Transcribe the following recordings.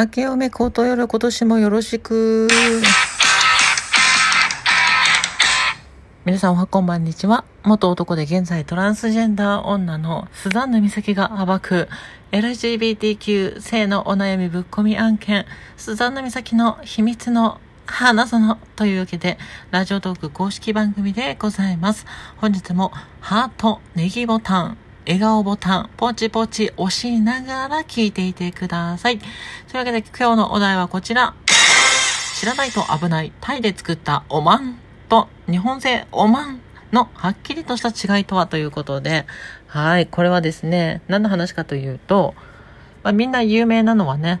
明けおめことよろ今年もよろしく。皆さんおはこんばんにちは。元男で現在トランスジェンダー女のスザンヌ美咲が暴く LGBTQ 性のお悩みぶっ込み案件、スザンヌ美咲の秘密の花園というわけで、ラジオトーク公式番組でございます。本日もハート、ネギボタン、笑顔ボタン、ポチポチ押しながら聞いていてください。というわけで今日のお題はこちら。知らないと危ないタイで作ったおまんと日本製おまんのはっきりとした違いとはということで、はい、これはですね、何の話かというと、まあ、みんな有名なのはね、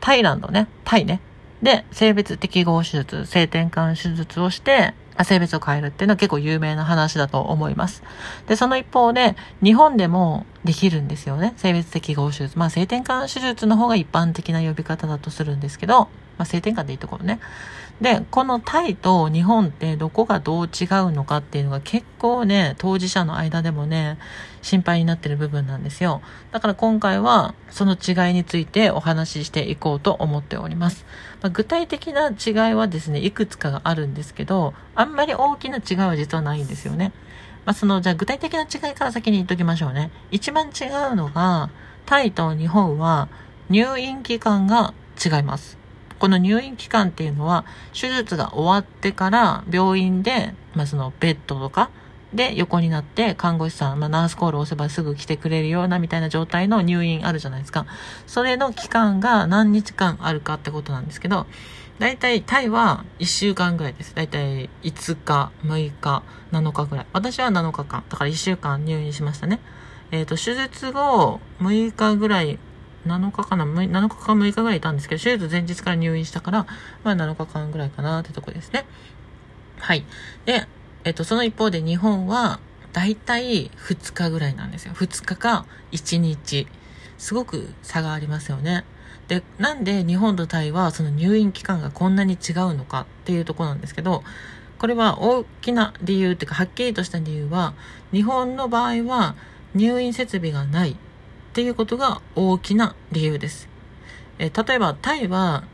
タイランドね、タイね。で、性別適合手術、性転換手術をして、性別を変えるっていうのは結構有名な話だと思います。で、その一方で、日本でもできるんですよね。性別適合手術。まあ、性転換手術の方が一般的な呼び方だとするんですけど、まあ、性転換でいいところね。で、このタイと日本ってどこがどう違うのかっていうのが結構ね、当事者の間でもね、心配になってる部分なんですよ。だから今回はその違いについてお話ししていこうと思っております。まあ、具体的な違いはですね、いくつかがあるんですけど、あんまり大きな違いは実はないんですよね。まあ、その、じゃあ具体的な違いから先に言っときましょうね。一番違うのが、タイと日本は入院期間が違います。この入院期間っていうのは、手術が終わってから病院で、まあ、そのベッドとかで横になって看護師さん、まあ、ナースコールを押せばすぐ来てくれるようなみたいな状態の入院あるじゃないですか。それの期間が何日間あるかってことなんですけど、だいたいタイは1週間ぐらいです。だいたい5日、6日、7日ぐらい。私は7日間。だから1週間入院しましたね。えっ、ー、と、手術後6日ぐらい7日かな、7日か6日ぐらいいたんですけど、手術前日から入院したから、まあ7日間ぐらいかなってとこですね。はい。で、えっと、その一方で日本は、だいたい2日ぐらいなんですよ。2日か1日。すごく差がありますよね。で、なんで日本とタイはその入院期間がこんなに違うのかっていうとこなんですけど、これは大きな理由っていうか、はっきりとした理由は、日本の場合は入院設備がないっていうことが大きな理由です。え例えば、タイは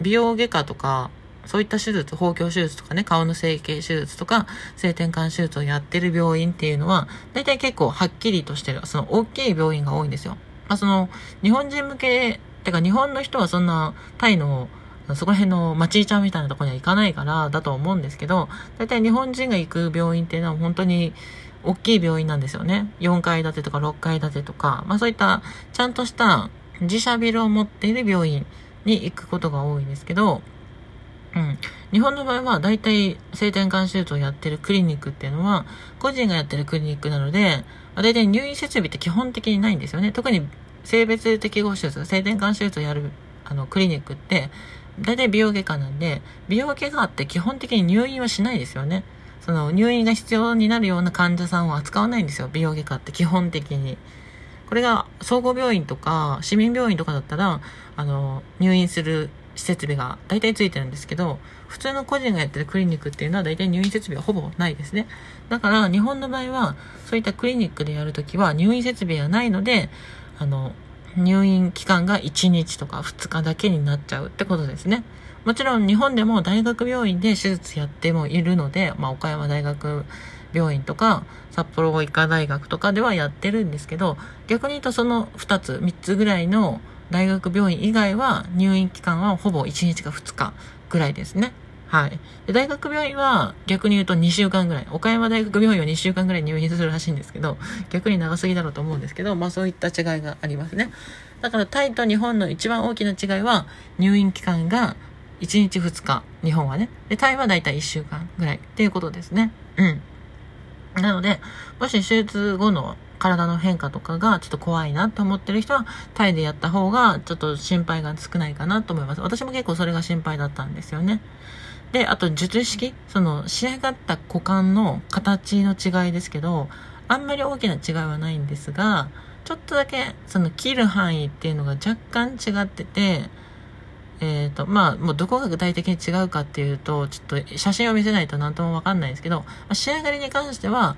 美容外科とか、そういった手術、包協手術とかね、顔の整形手術とか、性転換手術をやってる病院っていうのは、大体結構はっきりとしてる、その大きい病院が多いんですよ。まあ、その、日本人向け、てか日本の人はそんな、タイの、そこら辺の町医ちゃんみたいなとこには行かないからだと思うんですけど、大体日本人が行く病院っていうのは本当に、大きい病院なんですよね。4階建てとか6階建てとか、まあそういったちゃんとした自社ビルを持っている病院に行くことが多いんですけど、うん。日本の場合は大体性転換手術をやってるクリニックっていうのは個人がやってるクリニックなので、大体入院設備って基本的にないんですよね。特に性別適合手術、性転換手術をやるあのクリニックって大体美容外科なんで、美容外科って基本的に入院はしないですよね。その入院が必要になるような患者さんを扱わないんですよ、美容外科って基本的に。これが総合病院とか市民病院とかだったら、あの、入院する設備が大体ついてるんですけど、普通の個人がやってるクリニックっていうのは大体入院設備はほぼないですね。だから日本の場合は、そういったクリニックでやるときは入院設備がないので、あの、入院期間が1日とか2日だけになっちゃうってことですね。もちろん日本でも大学病院で手術やってもいるので、まあ、岡山大学病院とか、札幌医科大学とかではやってるんですけど、逆に言うとその2つ、3つぐらいの大学病院以外は入院期間はほぼ1日か2日ぐらいですね。はい。で大学病院は逆に言うと2週間ぐらい。岡山大学病院は2週間ぐらい入院するらしいんですけど、逆に長すぎだろうと思うんですけど、まあそういった違いがありますね。だからタイと日本の一番大きな違いは入院期間が1日2日、日本はね。で、タイはだいたい1週間ぐらいっていうことですね。うん。なので、もし手術後の体の変化とかがちょっと怖いなと思ってる人は、タイでやった方がちょっと心配が少ないかなと思います。私も結構それが心配だったんですよね。で、あと術式、その仕上がった股間の形の違いですけど、あんまり大きな違いはないんですが、ちょっとだけその切る範囲っていうのが若干違ってて、えっ、ー、と、まあ、もうどこが具体的に違うかっていうと、ちょっと写真を見せないと何ともわかんないですけど、仕上がりに関しては、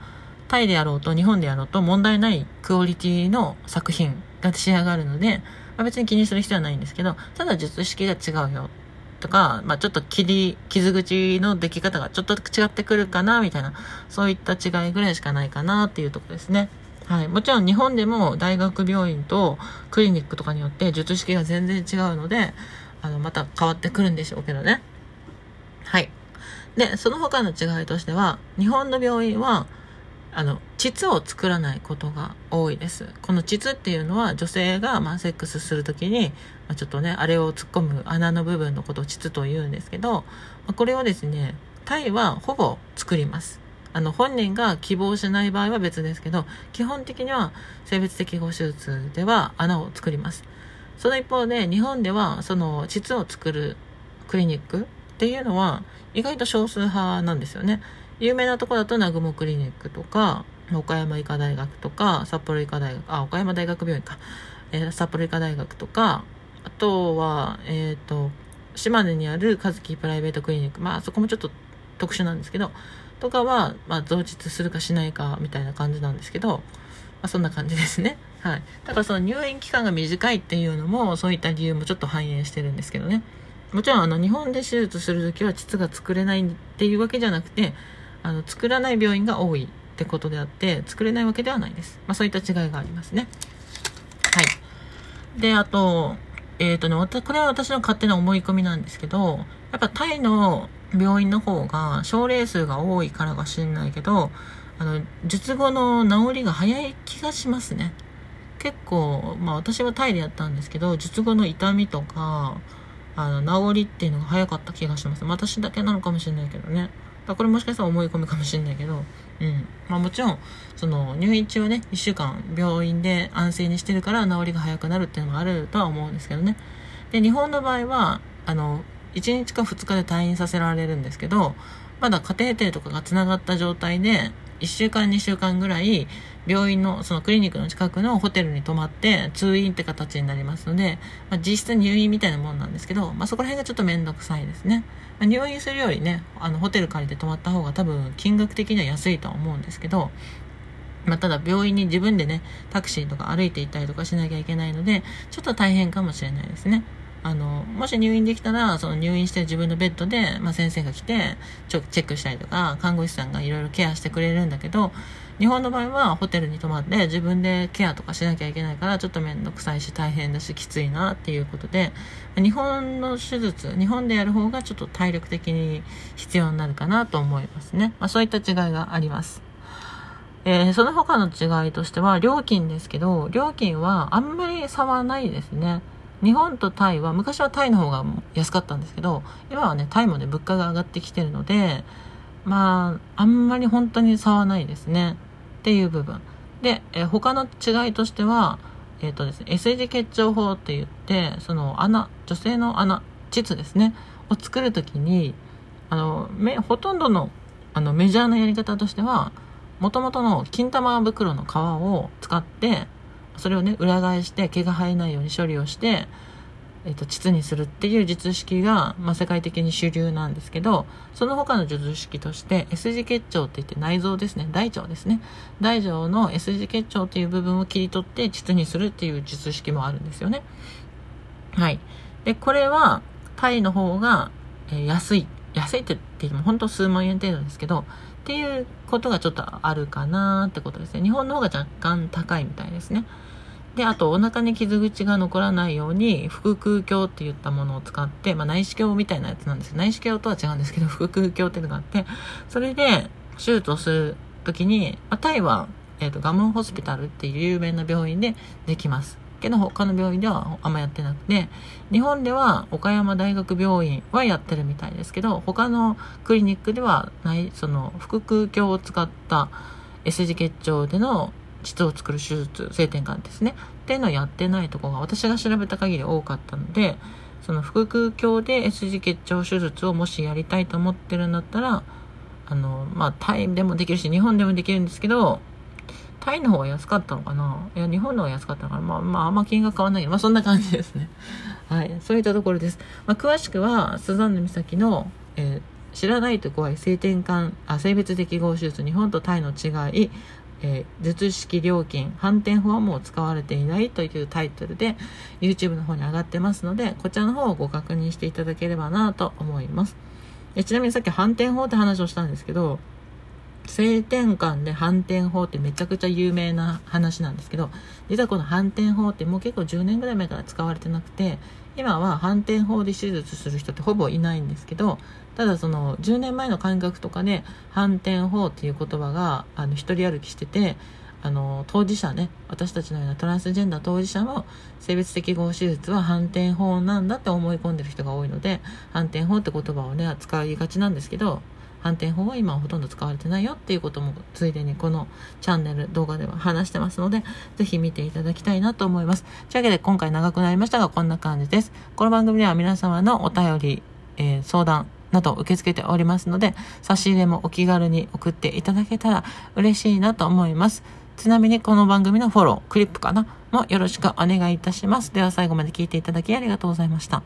タイでやろうと日本でやろうと問題ないクオリティの作品が仕上がるので、まあ、別に気にする必要はないんですけど、ただ術式が違うよ。とか、まあ、ちょっと切り、傷口の出来方がちょっと違ってくるかな、みたいな、そういった違いぐらいしかないかなっていうとこですね。はい。もちろん日本でも大学病院とクリニックとかによって術式が全然違うので、あの、また変わってくるんでしょうけどね。はい。で、その他の違いとしては、日本の病院は、あの、膣を作らないことが多いです。この膣っていうのは女性が、まあ、セックスするときに、まあ、ちょっとね、あれを突っ込む穴の部分のことを膣と言うんですけど、まあ、これをですね、タイはほぼ作ります。あの、本人が希望しない場合は別ですけど、基本的には性別適合手術では穴を作ります。その一方で、日本では、その、膣を作るクリニックっていうのは、意外と少数派なんですよね。有名なとこだと南雲クリニックとか、岡山医科大学とか、札幌医科大学、あ、岡山大学病院か、えー、札幌医科大学とか、あとは、えっ、ー、と、島根にある和樹プライベートクリニック、まあそこもちょっと特殊なんですけど、とかは、まあ増実するかしないかみたいな感じなんですけど、まあそんな感じですね。はい。だからその入院期間が短いっていうのも、そういった理由もちょっと反映してるんですけどね。もちろんあの日本で手術するときは膣が作れないっていうわけじゃなくて、あの作らない病院が多いってことであって作れないわけではないです、まあ、そういった違いがありますね。はい。であとえ、ー、とねこれは私の勝手な思い込みなんですけどやっぱタイの病院の方が症例数が多いからかしんないけどあの術後の治りが早い気がしますね。結構まあ私はタイでやったんですけど術後の痛みとかあの治りっていうのが早かった気がします、私だけなのかもしれないけどね。まこれもしかしたら思い込みかもしれないけど、うん。まあもちろん、その入院中はね、1週間病院で安静にしてるから治りが早くなるっていうのがあるとは思うんですけどね。で、日本の場合は、あの、1日か2日で退院させられるんですけど、まだカテーテルとかが繋がった状態で、1週間2週間ぐらい病院のそのクリニックの近くのホテルに泊まって通院って形になりますので、まあ、実質入院みたいなもんなんですけど、まあ、そこら辺がちょっとめんどくさいですね、まあ、入院するよりねあのホテル借りて泊まった方が多分金額的には安いとは思うんですけどまあ、ただ病院に自分でねタクシーとか歩いて行ったりとかしなきゃいけないのでちょっと大変かもしれないですね。あの、もし入院できたら、その入院して自分のベッドで、まあ、先生が来て、ちょ、チェックしたりとか、看護師さんがいろいろケアしてくれるんだけど、日本の場合はホテルに泊まって自分でケアとかしなきゃいけないから、ちょっとめんどくさいし大変だしきついなっていうことで、日本の手術、日本でやる方がちょっと体力的に必要になるかなと思いますね。まあ、そういった違いがあります。えー、その他の違いとしては、料金ですけど、料金はあんまり差はないですね。日本とタイは、昔はタイの方が安かったんですけど、今はね、タイもね、物価が上がってきてるので、まあ、あんまり本当に差はないですね。っていう部分。で、え他の違いとしては、えっ、ー、とですね、S 字結腸法って言って、その穴、女性の穴、膣ですね、を作るときに、あの、め、ほとんどの、あの、メジャーなやり方としては、もともとの金玉袋の皮を使って、それをね裏返して毛が生えないように処理をして、えーと、膣にするっていう術式が、まあ、世界的に主流なんですけどその他の術式として S 字結腸って言って内臓ですね。大腸ですね。大腸の S 字結腸っていう部分を切り取って膣にするっていう術式もあるんですよね。はい。でこれはタイの方が、えー、安い。安いって言っても本当数万円程度ですけどっていうことがちょっとあるかなってことですね。日本の方が若干高いみたいですね。で、あとお腹に傷口が残らないように、腹腔鏡って言ったものを使って、まあ内視鏡みたいなやつなんですよ内視鏡とは違うんですけど、腹腔鏡っていうのがあって、それで手術をするときに、まあ、タイは、えっ、ー、と、ガムンホスピタルっていう有名な病院でできます。けど他の病院ではあんまやってなくて、日本では岡山大学病院はやってるみたいですけど、他のクリニックではない、その腹腔鏡を使った S 字結腸での膣を作る手術性転換ですね。っていうのをやってないとこが私が調べた限り多かったのでその腹腔鏡で S 字結腸手術をもしやりたいと思ってるんだったらあのまあタイでもできるし日本でもできるんですけどタイの方が安かったのかな。いや日本の方が安かったのかな。まあまああんま金額変わんないまあそんな感じですね。はい。そういったところです、まあ、詳しくはスザンヌ岬の、えー知らないと怖い性転換あ性別適合手術日本とタイの違いえー、術式料金反転法はもう使われていないというタイトルで YouTube の方に上がってますのでこちらの方をご確認していただければなと思います。えちなみにさっき反転法って話をしたんですけど性転換で反転法ってめちゃくちゃ有名な話なんですけど実はこの反転法ってもう結構10年ぐらい前から使われてなくて今は反転法で手術する人ってほぼいないんですけどただその10年前の感覚とかで反転法っていう言葉があの一人歩きしててあの当事者ね私たちのようなトランスジェンダー当事者も性別適合手術は反転法なんだって思い込んでる人が多いので反転法って言葉をね扱いがちなんですけど反転法は今はほとんど使われてないよっていうこともついでにこのチャンネル動画では話してますのでぜひ見ていただきたいなと思います。というわけで今回長くなりましたがこんな感じです。この番組では皆様のお便り、えー、相談など受け付けておりますので差し入れもお気軽に送っていただけたら嬉しいなと思います。ちなみにこの番組のフォロー、クリップかなもよろしくお願いいたします。では最後まで聞いていただきありがとうございました。